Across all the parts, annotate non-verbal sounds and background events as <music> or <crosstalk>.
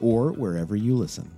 or wherever you listen.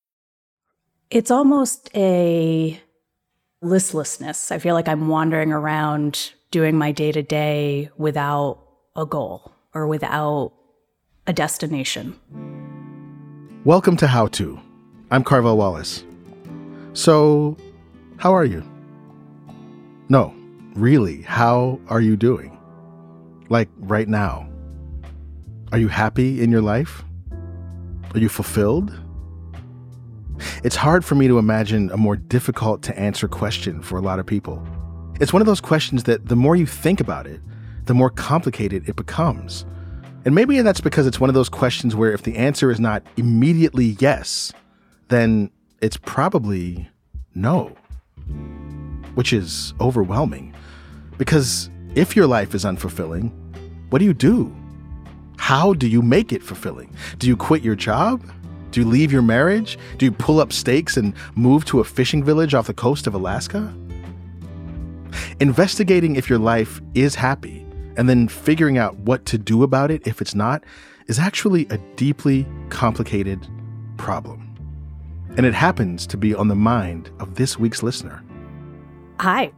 It's almost a listlessness. I feel like I'm wandering around doing my day to day without a goal or without a destination. Welcome to How To. I'm Carvell Wallace. So, how are you? No, really, how are you doing? Like right now? Are you happy in your life? Are you fulfilled? It's hard for me to imagine a more difficult to answer question for a lot of people. It's one of those questions that the more you think about it, the more complicated it becomes. And maybe that's because it's one of those questions where if the answer is not immediately yes, then it's probably no, which is overwhelming. Because if your life is unfulfilling, what do you do? How do you make it fulfilling? Do you quit your job? Do you leave your marriage? Do you pull up stakes and move to a fishing village off the coast of Alaska? Investigating if your life is happy and then figuring out what to do about it if it's not is actually a deeply complicated problem. And it happens to be on the mind of this week's listener. Hi,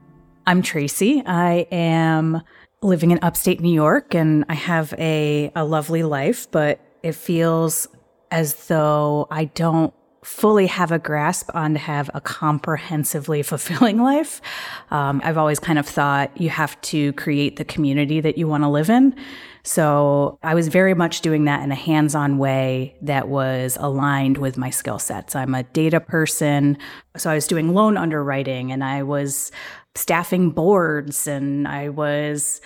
I'm Tracy. I am living in upstate New York and I have a, a lovely life, but it feels as though I don't fully have a grasp on to have a comprehensively <laughs> fulfilling life. Um, I've always kind of thought you have to create the community that you want to live in. So I was very much doing that in a hands on way that was aligned with my skill sets. I'm a data person. So I was doing loan underwriting and I was staffing boards and I was,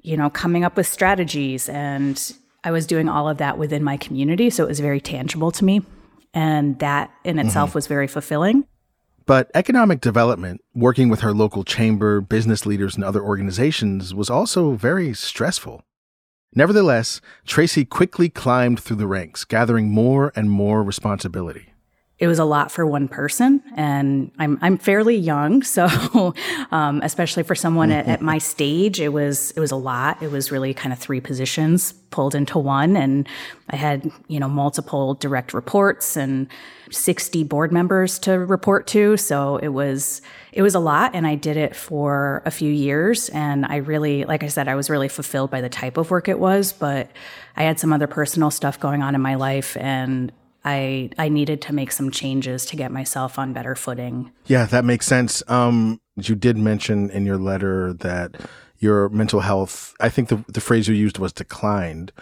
you know, coming up with strategies and I was doing all of that within my community. So it was very tangible to me. And that in itself mm-hmm. was very fulfilling. But economic development, working with her local chamber, business leaders, and other organizations, was also very stressful. Nevertheless, Tracy quickly climbed through the ranks, gathering more and more responsibility it was a lot for one person and i'm i'm fairly young <laughs> so um, especially for someone at, at, my stage it was it was a lot. It was really kind of three positions pulled into one and i had you know multiple direct reports and 60 board members to report to so it was it was a lot and i did it for a few years and i really like i said i was really fulfilled by the type of work it was but i had some other personal stuff going on in my life and I I needed to make some changes to get myself on better footing. Yeah, that makes sense. Um, you did mention in your letter that your mental health, I think the the phrase you used was declined.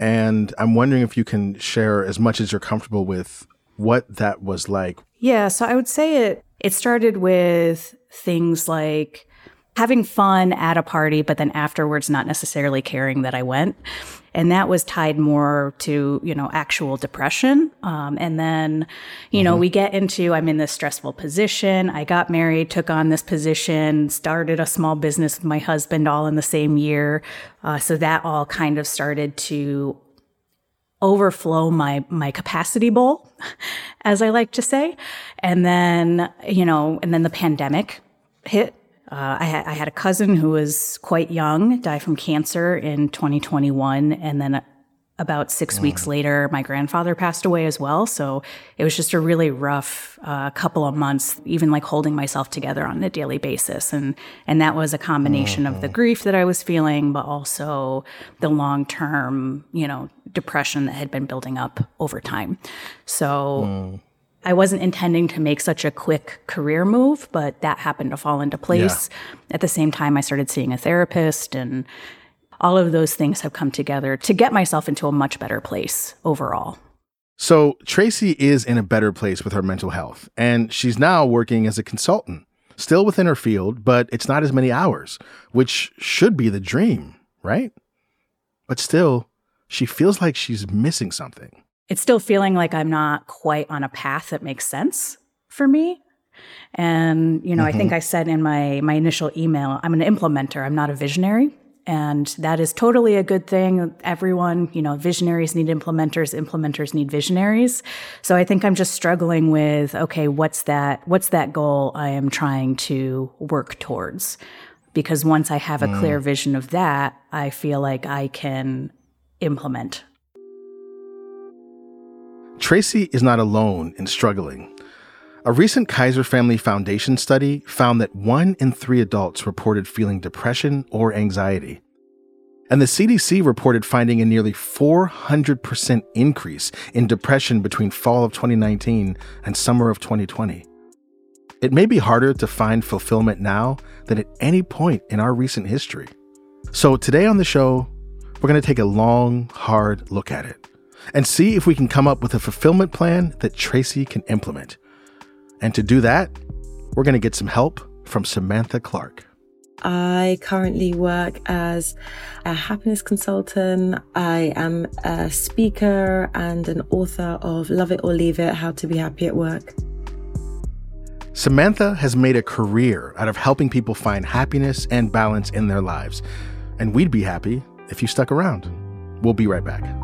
And I'm wondering if you can share as much as you're comfortable with what that was like. Yeah, so I would say it it started with things like having fun at a party, but then afterwards not necessarily caring that I went and that was tied more to you know actual depression. Um, and then you mm-hmm. know we get into i'm in this stressful position. I got married took on this position started a small business with my husband all in the same year. Uh, so that all kind of started to overflow my my capacity bowl <laughs> as i like to say. And then you know and then the pandemic hit uh, I, ha- I, had a cousin who was quite young, die from cancer in 2021, and then about six mm. weeks later, my grandfather passed away as well. So it was just a really rough uh, couple of months, even like holding myself together on a daily basis. And, and that was a combination mm-hmm. of the mm-hmm. grief that I was feeling, but also the long term, you know, depression that had been building up over time. So mm. I wasn't intending to make such a quick career move, but that happened to fall into place. Yeah. At the same time, I started seeing a therapist and all of those things have come together to get myself into a much better place overall. So, Tracy is in a better place with her mental health, and she's now working as a consultant, still within her field, but it's not as many hours, which should be the dream, right? But still, she feels like she's missing something. It's still feeling like I'm not quite on a path that makes sense for me. And, you know, mm-hmm. I think I said in my my initial email, I'm an implementer, I'm not a visionary. And that is totally a good thing. Everyone, you know, visionaries need implementers, implementers need visionaries. So I think I'm just struggling with, okay, what's that, what's that goal I am trying to work towards? Because once I have a mm. clear vision of that, I feel like I can implement. Tracy is not alone in struggling. A recent Kaiser Family Foundation study found that one in three adults reported feeling depression or anxiety. And the CDC reported finding a nearly 400% increase in depression between fall of 2019 and summer of 2020. It may be harder to find fulfillment now than at any point in our recent history. So, today on the show, we're going to take a long, hard look at it and see if we can come up with a fulfillment plan that Tracy can implement. And to do that, we're going to get some help from Samantha Clarke. I currently work as a happiness consultant. I am a speaker and an author of Love It or Leave It How to Be Happy at Work. Samantha has made a career out of helping people find happiness and balance in their lives. And we'd be happy if you stuck around. We'll be right back.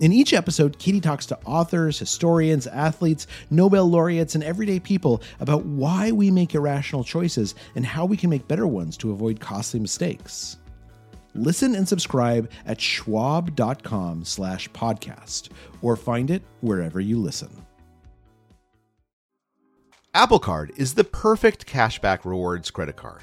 In each episode, Katie talks to authors, historians, athletes, Nobel laureates, and everyday people about why we make irrational choices and how we can make better ones to avoid costly mistakes. Listen and subscribe at schwab.com slash podcast or find it wherever you listen. Apple Card is the perfect cashback rewards credit card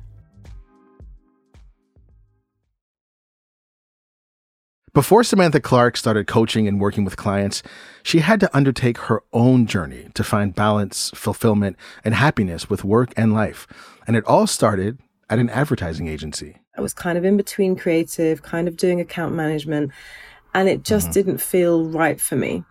Before Samantha Clarke started coaching and working with clients, she had to undertake her own journey to find balance, fulfillment, and happiness with work and life. And it all started at an advertising agency. I was kind of in between creative, kind of doing account management, and it just mm-hmm. didn't feel right for me.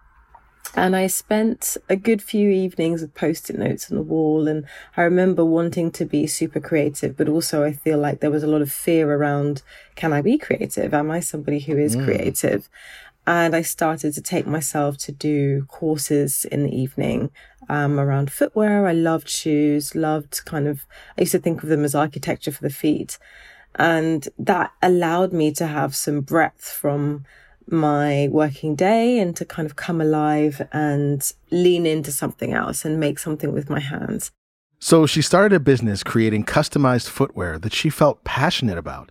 And I spent a good few evenings with post it notes on the wall. And I remember wanting to be super creative, but also I feel like there was a lot of fear around can I be creative? Am I somebody who is mm. creative? And I started to take myself to do courses in the evening um, around footwear. I loved shoes, loved kind of, I used to think of them as architecture for the feet. And that allowed me to have some breadth from my working day and to kind of come alive and lean into something else and make something with my hands. So she started a business creating customized footwear that she felt passionate about.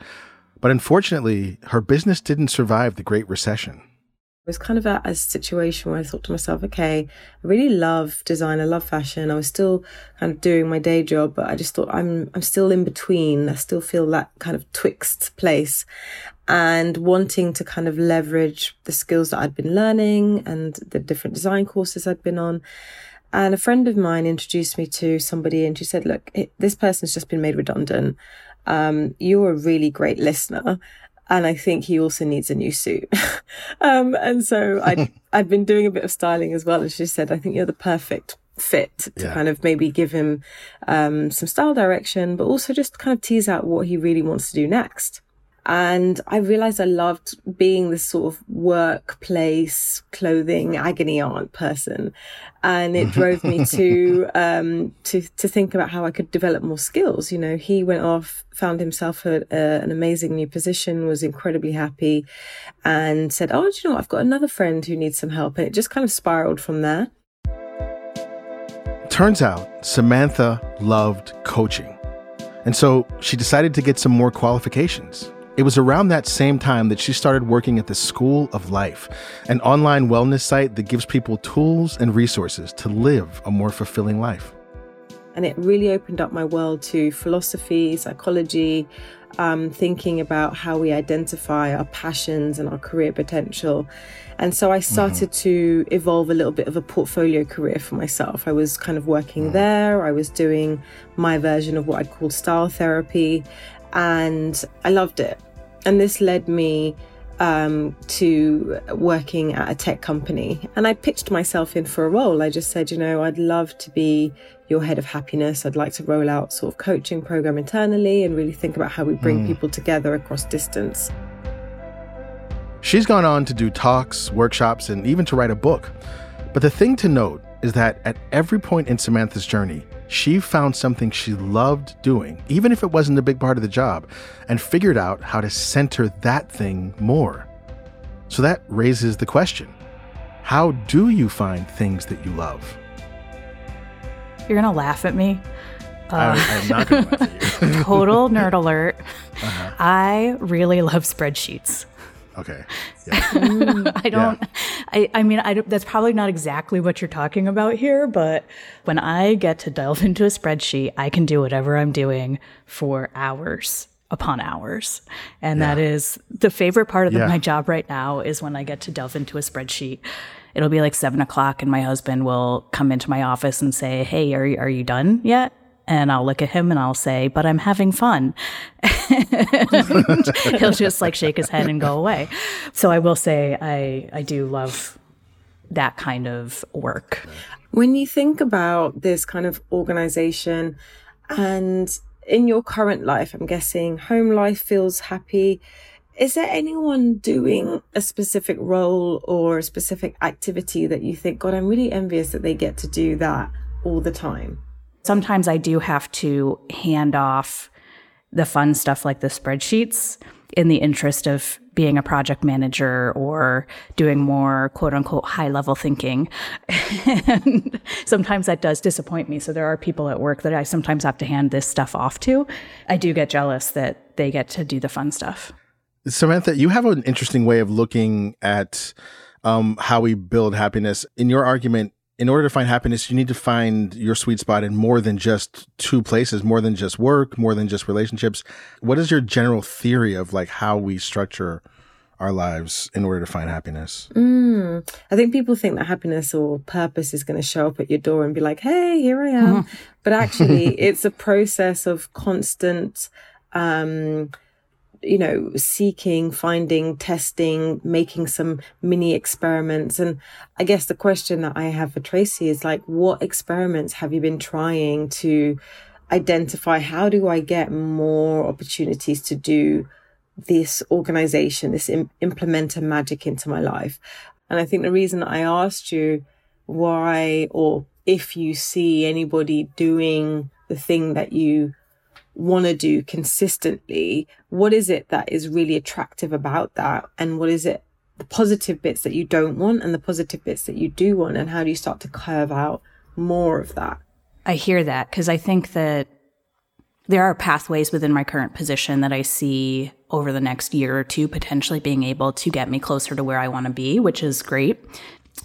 But unfortunately, her business didn't survive the Great Recession. Was kind of a situation where I thought to myself, okay, I really love design, I love fashion. I was still kind of doing my day job, but I just thought I'm I'm still in between. I still feel that kind of twixt place and wanting to kind of leverage the skills that I'd been learning and the different design courses I'd been on. And a friend of mine introduced me to somebody and she said, look, it, this person's just been made redundant. Um, you're a really great listener and I think he also needs a new suit. <laughs> um, and so I'd, <laughs> I'd been doing a bit of styling as well. And she said, I think you're the perfect fit to yeah. kind of maybe give him um, some style direction, but also just kind of tease out what he really wants to do next. And I realized I loved being this sort of workplace clothing agony aunt person. And it drove me to, <laughs> um, to, to think about how I could develop more skills. You know, he went off, found himself a, a, an amazing new position, was incredibly happy and said, Oh, do you know what? I've got another friend who needs some help. And it just kind of spiraled from there. Turns out Samantha loved coaching. And so she decided to get some more qualifications. It was around that same time that she started working at the School of Life, an online wellness site that gives people tools and resources to live a more fulfilling life. And it really opened up my world to philosophy, psychology, um, thinking about how we identify our passions and our career potential. And so I started mm-hmm. to evolve a little bit of a portfolio career for myself. I was kind of working mm. there, I was doing my version of what I'd call style therapy, and I loved it. And this led me um, to working at a tech company. And I pitched myself in for a role. I just said, you know, I'd love to be your head of happiness. I'd like to roll out sort of coaching program internally and really think about how we bring mm. people together across distance. She's gone on to do talks, workshops, and even to write a book. But the thing to note is that at every point in Samantha's journey, she found something she loved doing, even if it wasn't a big part of the job, and figured out how to center that thing more. So that raises the question how do you find things that you love? You're going to laugh at me. Uh, I, am not going to laugh at you. <laughs> total <laughs> nerd alert. Uh-huh. I really love spreadsheets. Okay. <laughs> Yeah. I don't, yeah. I, I mean, I, that's probably not exactly what you're talking about here, but when I get to delve <laughs> into a spreadsheet, I can do whatever I'm doing for hours upon hours. And yeah. that is the favorite part of the, my job right now is when I get to delve into a spreadsheet. It'll be like seven o'clock and my husband will come into my office and say, Hey, are, are you done yet? And I'll look at him and I'll say, but I'm having fun. <laughs> he'll just like shake his head and go away. So I will say I, I do love that kind of work. When you think about this kind of organization and in your current life, I'm guessing home life feels happy. Is there anyone doing a specific role or a specific activity that you think, God, I'm really envious that they get to do that all the time? Sometimes I do have to hand off the fun stuff like the spreadsheets in the interest of being a project manager or doing more quote unquote high level thinking. <laughs> and sometimes that does disappoint me. So there are people at work that I sometimes have to hand this stuff off to. I do get jealous that they get to do the fun stuff. Samantha, you have an interesting way of looking at um, how we build happiness. In your argument, in order to find happiness, you need to find your sweet spot in more than just two places, more than just work, more than just relationships. What is your general theory of like how we structure our lives in order to find happiness? Mm, I think people think that happiness or purpose is going to show up at your door and be like, hey, here I am. but actually, <laughs> it's a process of constant, um, you know, seeking, finding, testing, making some mini experiments. And I guess the question that I have for Tracy is like, what experiments have you been trying to identify? How do I get more opportunities to do this organization, this Im- implementer magic into my life? And I think the reason I asked you why or if you see anybody doing the thing that you want to do consistently, what is it that is really attractive about that? And what is it, the positive bits that you don't want and the positive bits that you do want? And how do you start to curve out more of that? I hear that because I think that there are pathways within my current position that I see over the next year or two potentially being able to get me closer to where I want to be, which is great.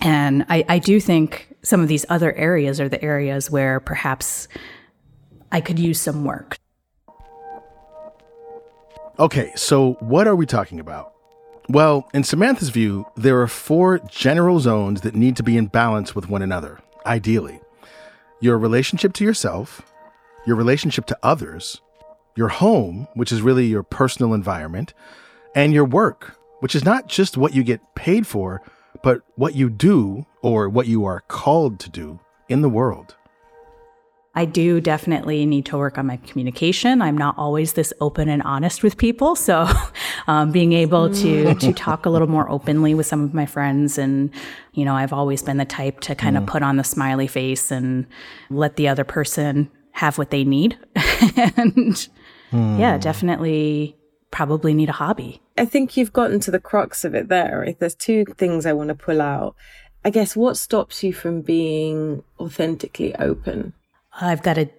And I, I do think some of these other areas are the areas where perhaps I could use some work. Okay, so what are we talking about? Well, in Samantha's view, there are four general zones that need to be in balance with one another, ideally your relationship to yourself, your relationship to others, your home, which is really your personal environment, and your work, which is not just what you get paid for, but what you do or what you are called to do in the world. I do definitely need to work on my communication. I'm not always this open and honest with people, so <laughs> um, being able to to talk a little more openly with some of my friends, and you know, I've always been the type to kind of mm. put on the smiley face and let the other person have what they need, <laughs> and mm. yeah, definitely probably need a hobby. I think you've gotten to the crux of it there. If there's two things I want to pull out, I guess what stops you from being authentically open? I've got a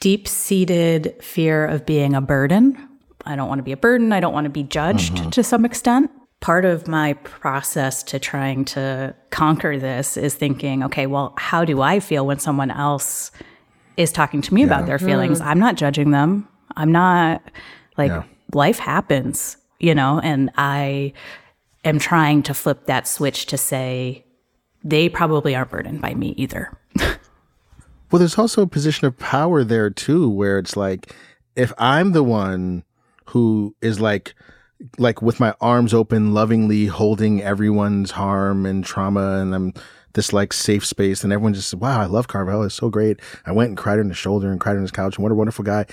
deep seated fear of being a burden. I don't want to be a burden. I don't want to be judged mm-hmm. to some extent. Part of my process to trying to conquer this is thinking, okay, well, how do I feel when someone else is talking to me yeah. about their feelings? Mm. I'm not judging them. I'm not like yeah. life happens, you know, and I am trying to flip that switch to say they probably aren't burdened by me either. Well, there's also a position of power there too, where it's like, if I'm the one who is like, like with my arms open, lovingly holding everyone's harm and trauma, and I'm this like safe space, and everyone just "Wow, I love Carvell. It's so great." I went and cried on his shoulder and cried on his couch, and what a wonderful guy.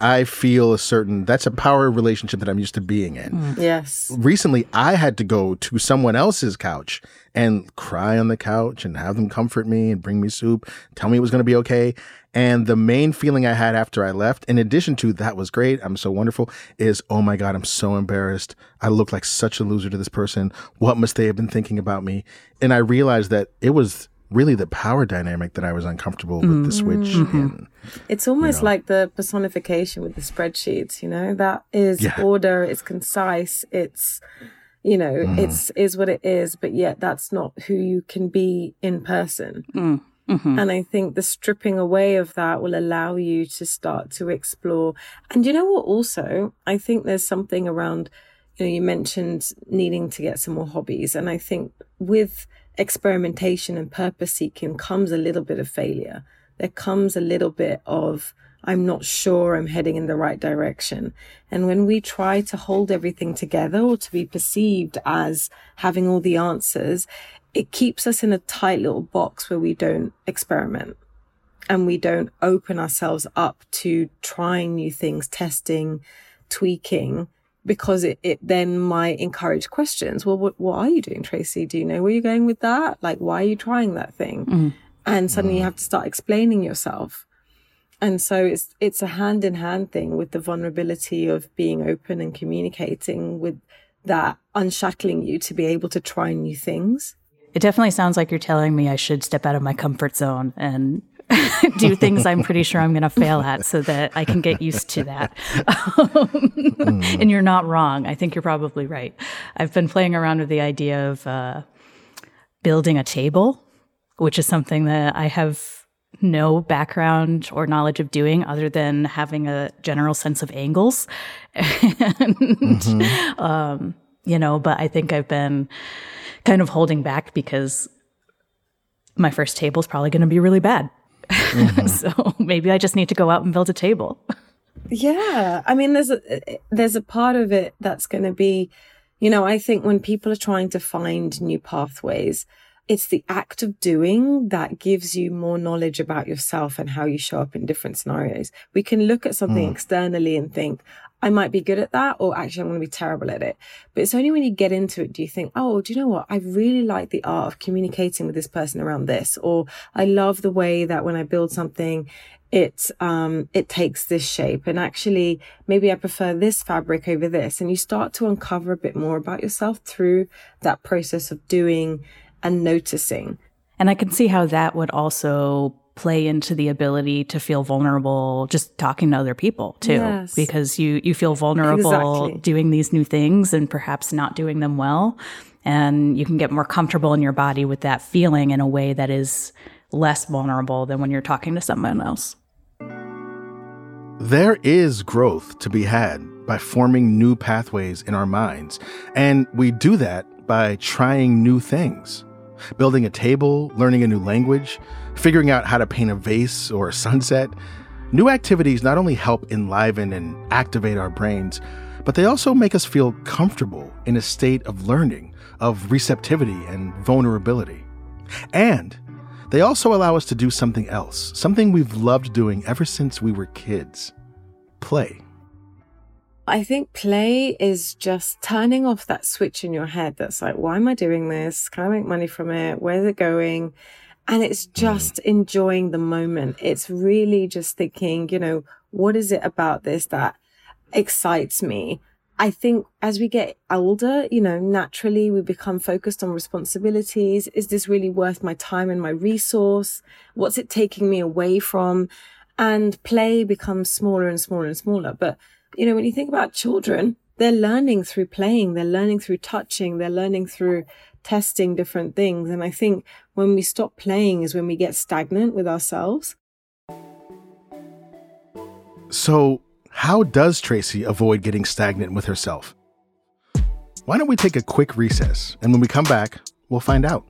I feel a certain that's a power relationship that I'm used to being in. Mm. Yes. Recently, I had to go to someone else's couch and cry on the couch and have them comfort me and bring me soup, tell me it was going to be okay. And the main feeling I had after I left, in addition to that was great, I'm so wonderful, is oh my God, I'm so embarrassed. I look like such a loser to this person. What must they have been thinking about me? And I realized that it was really the power dynamic that I was uncomfortable with the switch mm-hmm. in. It's almost you know. like the personification with the spreadsheets, you know, that is yeah. order, it's concise, it's you know, mm. it's is what it is, but yet that's not who you can be in person. Mm. Mm-hmm. And I think the stripping away of that will allow you to start to explore. And you know what? Also, I think there's something around, you know, you mentioned needing to get some more hobbies. And I think with experimentation and purpose seeking comes a little bit of failure. There comes a little bit of, I'm not sure I'm heading in the right direction. And when we try to hold everything together or to be perceived as having all the answers, it keeps us in a tight little box where we don't experiment and we don't open ourselves up to trying new things, testing, tweaking because it, it then might encourage questions. Well, what, what are you doing, Tracy? Do you know where you're going with that? Like, why are you trying that thing? Mm. And suddenly mm. you have to start explaining yourself. And so it's, it's a hand in hand thing with the vulnerability of being open and communicating with that unshackling you to be able to try new things. It definitely sounds like you're telling me I should step out of my comfort zone and <laughs> do things I'm pretty sure I'm going to fail at so that I can get used to that. <laughs> And you're not wrong. I think you're probably right. I've been playing around with the idea of uh, building a table, which is something that I have no background or knowledge of doing other than having a general sense of angles. <laughs> and, mm-hmm. um, you know, but I think I've been kind of holding back because my first table is probably going to be really bad. Mm-hmm. <laughs> so maybe I just need to go out and build a table. Yeah. I mean, there's a, there's a part of it that's going to be, you know, I think when people are trying to find new pathways, it's the act of doing that gives you more knowledge about yourself and how you show up in different scenarios. We can look at something mm. externally and think, I might be good at that, or actually I'm going to be terrible at it. But it's only when you get into it do you think, oh, do you know what? I really like the art of communicating with this person around this, or I love the way that when I build something, it um it takes this shape and actually maybe i prefer this fabric over this and you start to uncover a bit more about yourself through that process of doing and noticing and i can see how that would also play into the ability to feel vulnerable just talking to other people too Yes. because you you feel vulnerable Exactly. doing these new things and perhaps not doing them well and you can get more comfortable in your body with that feeling in a way that is less vulnerable than when you're talking to someone else There is growth to be had by forming new pathways in our minds, and we do that by trying new things. Building a table, learning a new language, figuring out how to paint a vase or a sunset. New activities not only help enliven and activate our brains, but they also make us feel comfortable in a state of learning, of receptivity and vulnerability. And they also allow us to do something else, something we've loved doing ever since we were kids play. I think play is just turning off that switch in your head that's like, why am I doing this? Can I make money from it? Where's it going? And it's mm. just enjoying the moment. It's really just thinking, you know, what is it about this that excites me? I think as we get older, you know, naturally we become focused on responsibilities. Is this really worth my time and my resource? What's it taking me away from? And play becomes smaller and smaller and smaller. But, you know, when you think about children, they're learning through playing, they're learning through touching, they're learning through testing different things. And I think when we stop playing is when we get stagnant with ourselves. So, how does Tracy avoid getting stagnant with herself? Why don't we take a quick recess, and when we come back, we'll find out.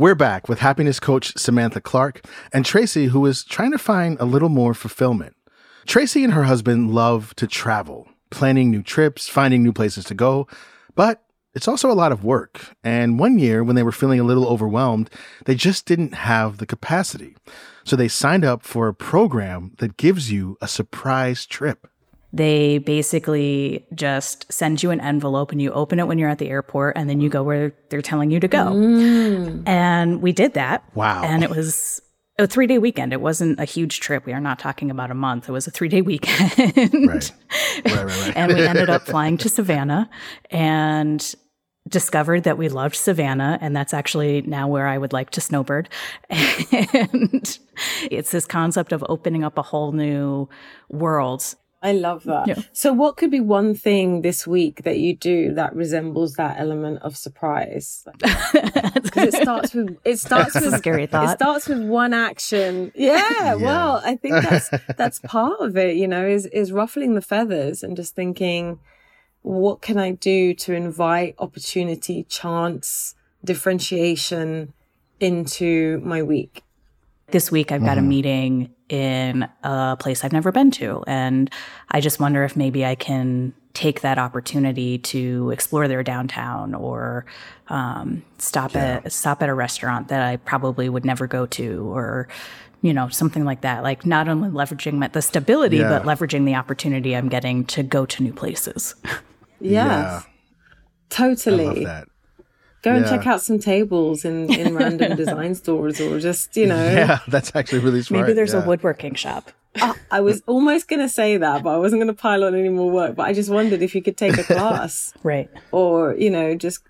We're back with happiness coach Samantha Clarke and Tracy, who is trying to find a little more fulfillment. Tracy and her husband love to travel, planning new trips, finding new places to go, but it's also a lot of work. And one year, when they were feeling a little overwhelmed, they just didn't have the capacity. So they signed up for a program that gives you a surprise trip. They basically just send you an envelope and you open it when you're at the airport and then you go where they're telling you to go. Mm. And we did that. Wow. And it was a three day weekend. It wasn't a huge trip. We are not talking about a month. It was a three day weekend. Right. <laughs> Right, right, right. and we ended up flying to Savannah and discovered that we loved Savannah. And that's actually now where I would like to snowbird. <laughs> And it's this concept of opening up a whole new world. I love that. Yeah. So, what could be one thing this week that you do that resembles that element of surprise? <laughs> Because it starts with it starts That's a with scary It starts with one action. Yeah, well, I think that's <laughs> that's part of it. You know, is is ruffling the feathers and just thinking, what can I do to invite opportunity, chance, differentiation into my week? This week, I've got a mm-hmm. meeting in a place I've never been to. And I just wonder if maybe I can take that opportunity to explore their downtown or um, stop at stop at a restaurant that I probably would never go to or you know something like that like not only leveraging the stability Yeah. but leveraging the opportunity i'm getting to go to new places <laughs> Yes, I totally. love that. Go and Yeah. check out some tables in, in <laughs> random design stores or just, you know. Yeah, <laughs> that's actually really smart. maybe there's yeah. a woodworking shop I was <laughs> almost going to say that, but I wasn't going to pile on any more work. But I just wondered if you could take a class right or, you know, just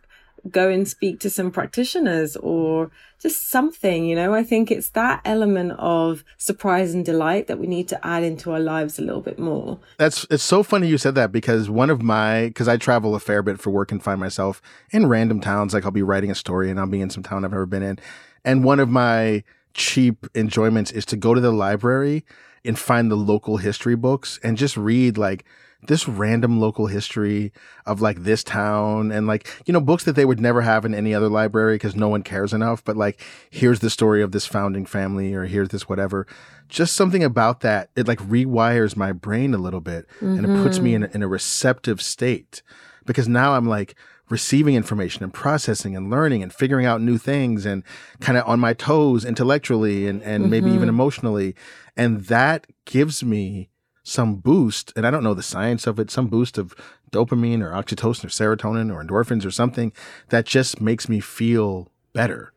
go and speak to some practitioners or just something, you know. I think it's that element of surprise and delight that we need to add into our lives a little bit more. That's it's so funny you said that because one of my because I travel a fair bit for work and find myself in random towns. Like I'll be writing a story and I'll be in some town I've never been in, and one of my cheap enjoyments is to go to the library and find the local history books and just read like this random local history of like this town and like, you know, books that they would never have in any other library because no one cares enough. But like, here's the story of this founding family or here's this whatever. Just something about that. It like rewires my brain a little bit mm-hmm. and it puts me in a, in a receptive state because now I'm like, receiving information and processing and learning and figuring out new things and kind of on my toes intellectually and, and mm-hmm. maybe even mm-hmm. emotionally. And that gives me some boost, and I don't know the science of it, some boost of dopamine or oxytocin or serotonin or endorphins or something that just makes me feel better.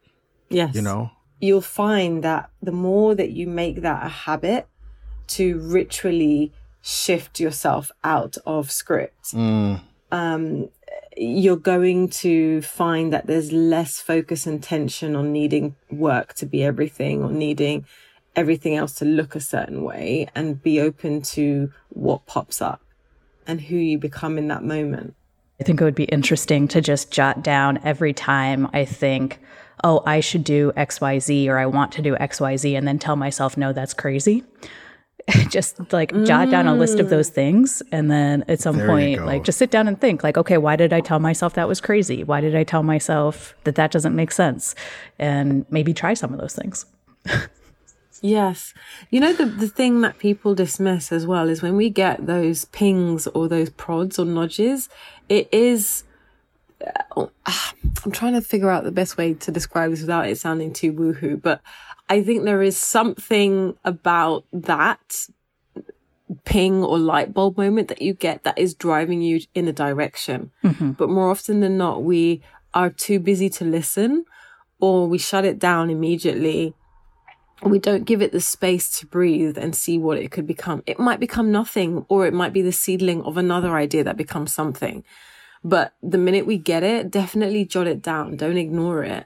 Yes. You know? You'll find that the more that you make that a habit to ritually shift yourself out of script, mm. um, you're going to find that there's less focus and tension on needing work to be everything or needing everything else to look a certain way and be open to what pops up and who you become in that moment. I think it would be interesting to just jot down every time I think, oh, I should do XYZ or I want to do XYZ, and then tell myself, no, that's crazy. <laughs> just like mm. jot down a list of those mm. things and then at some there point like just sit down and think like okay why did i tell myself that was crazy why did i tell myself that that doesn't make sense and maybe try some of those things <laughs> Yes. You know, the, the thing that people dismiss as well is when we get those pings or those prods or nudges, it is. Uh, I'm trying to figure out the best way to describe this without it sounding too woohoo, but I think there is something about that ping or light bulb moment that you get that is driving you in a direction. Mm-hmm. But more often than not, we are too busy to listen or we shut it down immediately we don't give it the space to breathe and see what it could become. It might become nothing, or it might be the seedling of another idea that becomes something. But the minute we get it, definitely jot it down. Don't ignore it.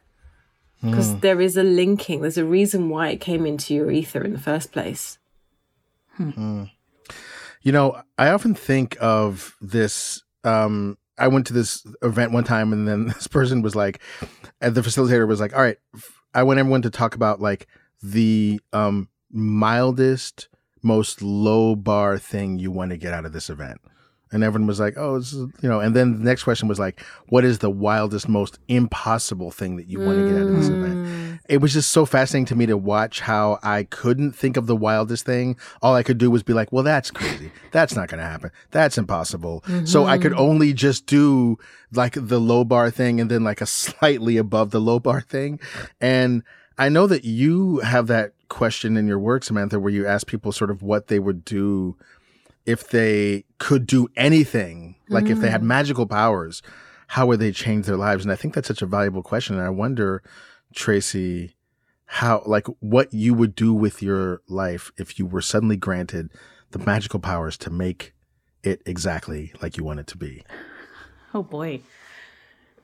Because mm. there is a linking, there's a reason why it came into your ether in the first place. Hmm. Mm. You know, I often think of this. Um, I went to this event one time, and then <laughs> this person was like, and the facilitator was like, All right, I want everyone to talk about like the um, mildest, most low bar thing you want to get out of this event? And everyone was like, oh, is, you know, and then the next question was like, what is the wildest, most impossible thing that you want to get out of this event? Mm. It was just so fascinating to me to watch how I couldn't think of the wildest thing. All I could do was be like, well, that's crazy. That's not going to happen. That's impossible. Mm-hmm. So I could mm-hmm. only just do like the low bar thing and then like a slightly above the low bar thing. And I know that you have that question in your work, Samantha, where you ask people sort of what they would do if they could do anything, like mm. if they had mm. magical powers, how would they change their lives? And I think that's such a valuable question. And I wonder, Tracy, how, like, what you would do with your life if you were suddenly granted the magical powers to make it exactly like you want it to be. Oh boy.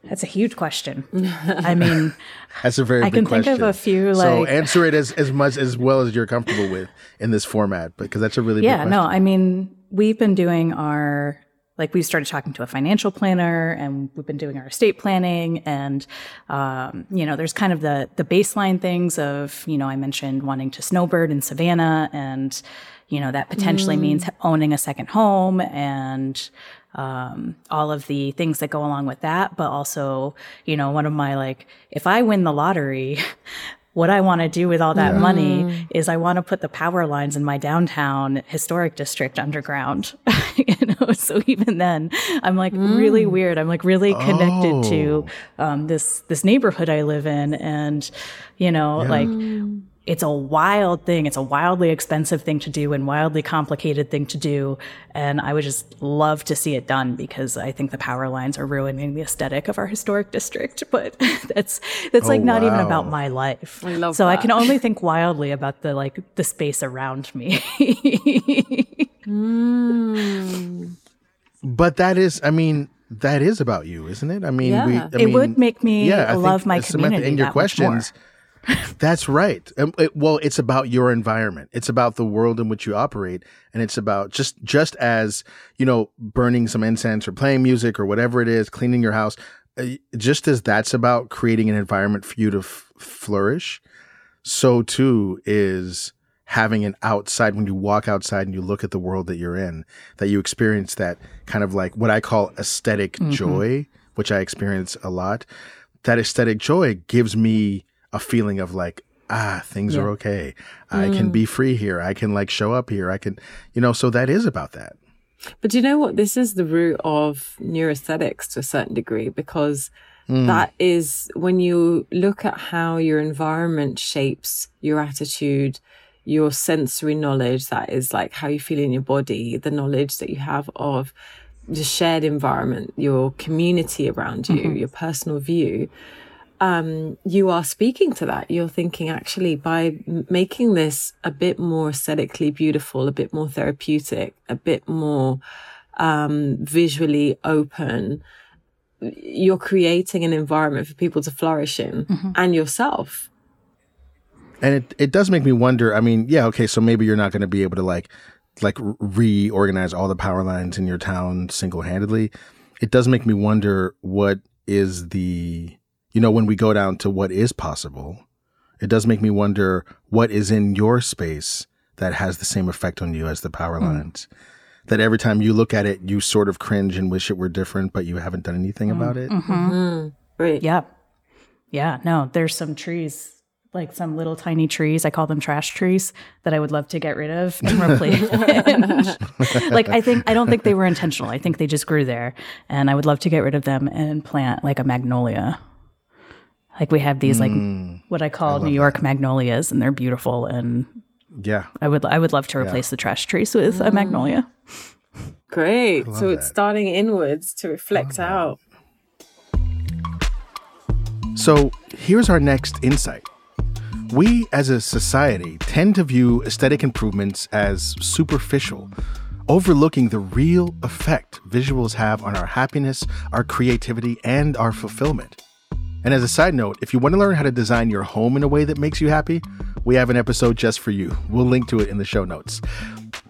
That's a huge question. I mean, <laughs> that's a very. I can question. think of a few. Like, so answer it as, as much as well as you're comfortable with in this format, because that's a really big yeah. no, I mean, we've been doing our like we started talking to a financial planner, and we've been doing our estate planning, and um, you know, there's kind of the the baseline things of you know, I mentioned wanting to snowbird in Savannah, and you know that potentially mm. means owning a second home and um, all of the things that go along with that. But also, you know, one of my like, if I win the lottery, <laughs> what I want to do with all that yeah. money is I want to put the power lines in my downtown historic district underground. <laughs> you know, so even then, I'm like mm. really weird. I'm like really connected oh. to um, this this neighborhood I live in, and you know, yeah. like it's a wild thing. It's a wildly expensive thing to do and wildly complicated thing to do. And I would just love to see it done because I think the power lines are ruining the aesthetic of our historic district. <laughs> But that's that's oh, like not wow. even about my life. I love so that. I can only <laughs> think wildly about the like the space around me. <laughs> mm. But that is, I mean, that is about you, isn't it? I mean, Yeah. we, I it mean, would make me yeah, I love my uh, Samantha, community. in your that much more. That's right. It- well, it's about your environment. It's about the world in which you operate, and it's about just just as you know, burning some incense or playing music or whatever it is, cleaning your house. uh, Just as that's about creating an environment for you to f- flourish, so too is having an outside when you walk outside and you look at the world that you're in that you experience that kind of like what i call esthetic joy which i experience a lot that aesthetic joy gives me a feeling of like ah things are okay. I can mm. be free here. I can like show up here. I can you know so that is about that. But do you know what? This is the root of neuroaesthetics to a certain degree because mm. that is when you look at how your environment shapes your attitude, your sensory knowledge, that is like how you feel in your body, the knowledge that you have of the shared environment, your community around you, mm-hmm. your personal view. Um, you are speaking to that. You're thinking actually by making this a bit more aesthetically beautiful, a bit more therapeutic, a bit more um, visually open, you're creating an environment for people to flourish in and yourself. and it, it does make me wonder i mean yeah okay so maybe you're not going to be able to like like reorganize all the power lines in your town single-handedly it does make me wonder what is the you know when we go down to what is possible it does make me wonder what is in your space that has the same effect on you as the power hmm. lines that every time you look at it you sort of cringe and wish it were different but you haven't done anything hmm. about it mm-hmm. Mm-hmm. Right. Yeah. Yeah. No, there's some trees, like some little tiny trees. I call them trash trees that I would love to get rid of and replace. <laughs> like, I think, I don't think they were intentional. I think they just grew there. And I would love to get rid of them and plant like a magnolia. Like, we have these, like, mm. what I call New York magnolias, and they're beautiful. And yeah I would, I would love to replace the trash trees with a mm. magnolia. Great. So it's starting inwards to reflect out. So here's our next insight. We as a society tend to view aesthetic improvements as superficial, overlooking the real effect visuals have on our happiness, our creativity, and our fulfillment. And as a side note, if you want to learn how to design your home in a way that makes you happy, we have an episode just for you. We'll link to it in the show notes.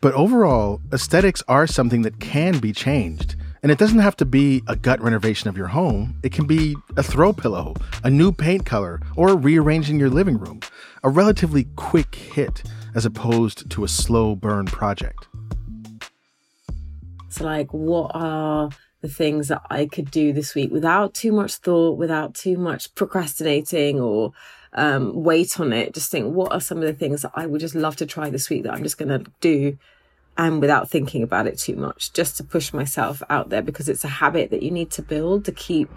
But overall, aesthetics are something that can be changed. And it doesn't have to be a gut renovation of your home. It can be a throw pillow, a new paint color, or rearranging your living room. A relatively quick hit as opposed to a slow burn project. So, like, what are the things that I could do this week without too much thought, without too much procrastinating or um, weight on it? Just think, what are some of the things that I would just love to try this week that I'm just going to do and without thinking about it too much, just to push myself out there? Because it's a habit that you need to build to keep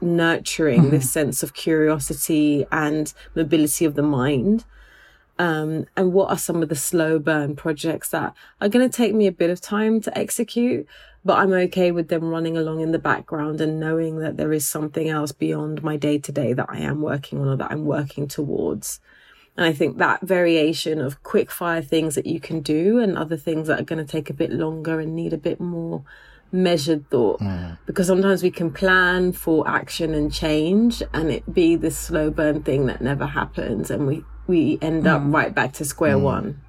nurturing this sense of curiosity and mobility of the mind um, and what are some of the slow burn projects that are going to take me a bit of time to execute, but I'm okay with them running along in the background and knowing that there is something else beyond my day to day that I am working on or that I'm working towards. And I think that variation of quick fire things that you can do and other things that are going to take a bit longer and need a bit more measured thought. Mm. Because sometimes we can plan for action and change and it be this slow burn thing that never happens and we we end up mm. right back to square mm. one.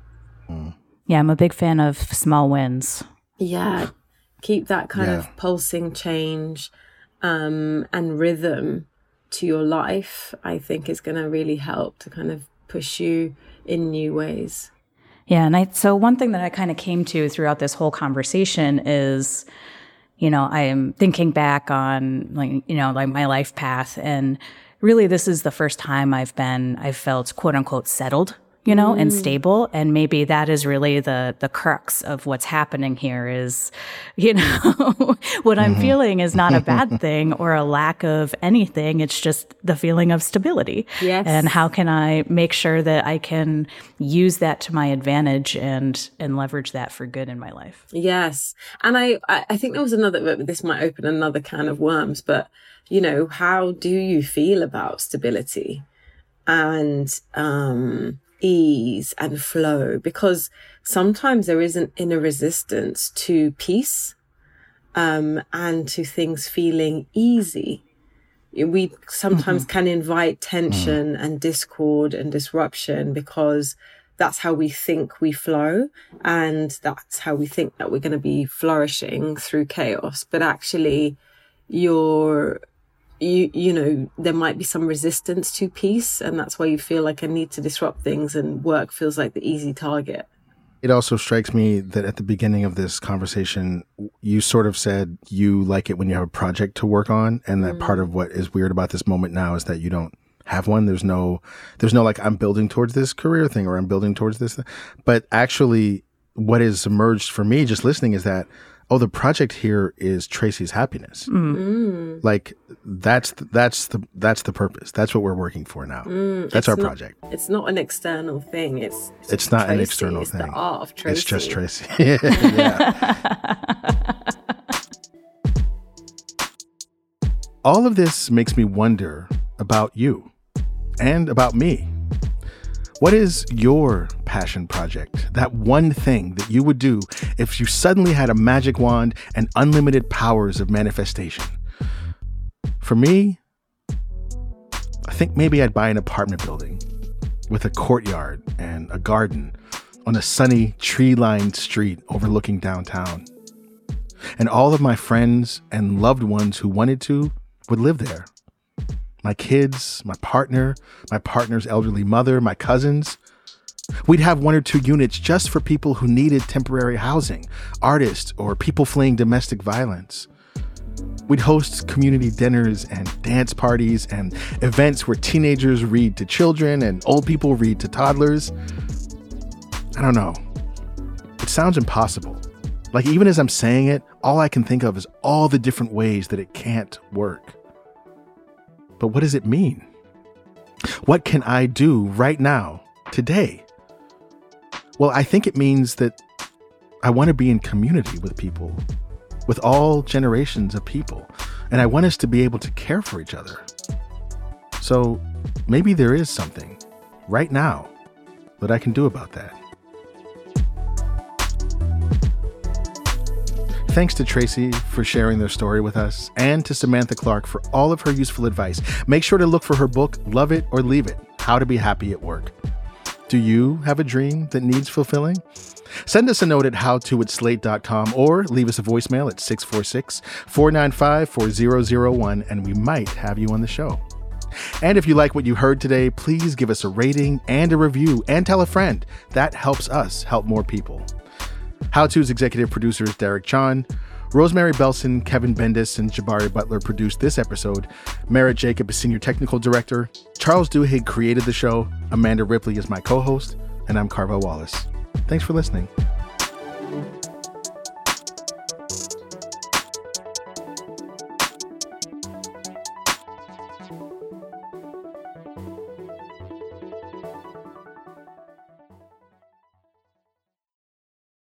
Yeah, I'm a big fan of small wins. yeah keep that kind Yeah. of pulsing change um and rhythm to your life i think is going to really help to kind of push you in new ways Yeah, and I so one thing that I kind of came to throughout this whole conversation is, you know, I am thinking back on like you know like my life path, and really this is the first time I've been I've felt quote unquote settled, you know, and stable, and maybe that is really the the crux of what's happening here is, <laughs> you know, <laughs> what I'm feeling is not a bad <laughs> thing or a lack of anything. It's just the feeling of stability. Yes. And how can I make sure that I can use that to my advantage and and leverage that for good in my life? Yes. And I, I I think there was another, this might open another can of worms, but you know, how do you feel about stability and, um, ease and flow? Because sometimes there is an inner resistance to peace. um, and to things feeling easy. We sometimes mm-hmm. can invite tension mm. and discord and disruption because that's how we think we flow and that's how we think that we're going to be flourishing through chaos. But actually, you're you you know there might be some resistance to peace and that's why you feel like i need to disrupt things and work feels like the easy target it also strikes me that at the beginning of this conversation, you sort of said you like it when you have a project to work on, and that mm. part of what is weird about this moment now is that you don't have one. There's no, there's no like I'm building towards this career thing or I'm building towards this. Thing. But actually, what has emerged for me just listening is that oh, the project here is Tracy's happiness. Mm. mm. Like that's the, that's the that's the purpose. That's what we're working for now. Mm, that's our not, project. It's not an external thing. It's it's, it's not Tracy. an external it's thing. The art of Tracy. It's just Tracy. <laughs> <laughs> All of this makes me wonder about you and about me. What is your passion project? That one thing that you would do if you suddenly had a magic wand and unlimited powers of manifestation? For me, I think maybe I'd buy an apartment building with a courtyard and a garden on a sunny, tree lined street overlooking downtown. And all of my friends and loved ones who wanted to would live there my kids, my partner, my partner's elderly mother, my cousins. We'd have one or two units just for people who needed temporary housing, artists, or people fleeing domestic violence. We'd host community dinners and dance parties and events where teenagers read to children and old people read to toddlers. I don't know. It sounds impossible. Like, even as I'm saying it, all I can think of is all the different ways that it can't work. But what does it mean? What can I do right now, today? Well, I think it means that I want to be in community with people, with all generations of people, and I want us to be able to care for each other. So maybe there is something right now that I can do about that. Thanks to Tracy for sharing their story with us and to Samantha Clarke for all of her useful advice. Make sure to look for her book, Love It or Leave It How to Be Happy at Work. Do you have a dream that needs fulfilling? Send us a note at howto at slate.com or leave us a voicemail at 646 495 4001 and we might have you on the show. And if you like what you heard today, please give us a rating and a review and tell a friend. That helps us help more people. How To's executive producers Derek John, Rosemary Belson, Kevin Bendis, and Jabari Butler produced this episode. Merritt Jacob is senior technical director. Charles Duhigg created the show. Amanda Ripley is my co host. And I'm Carvell Wallace. Thanks for listening.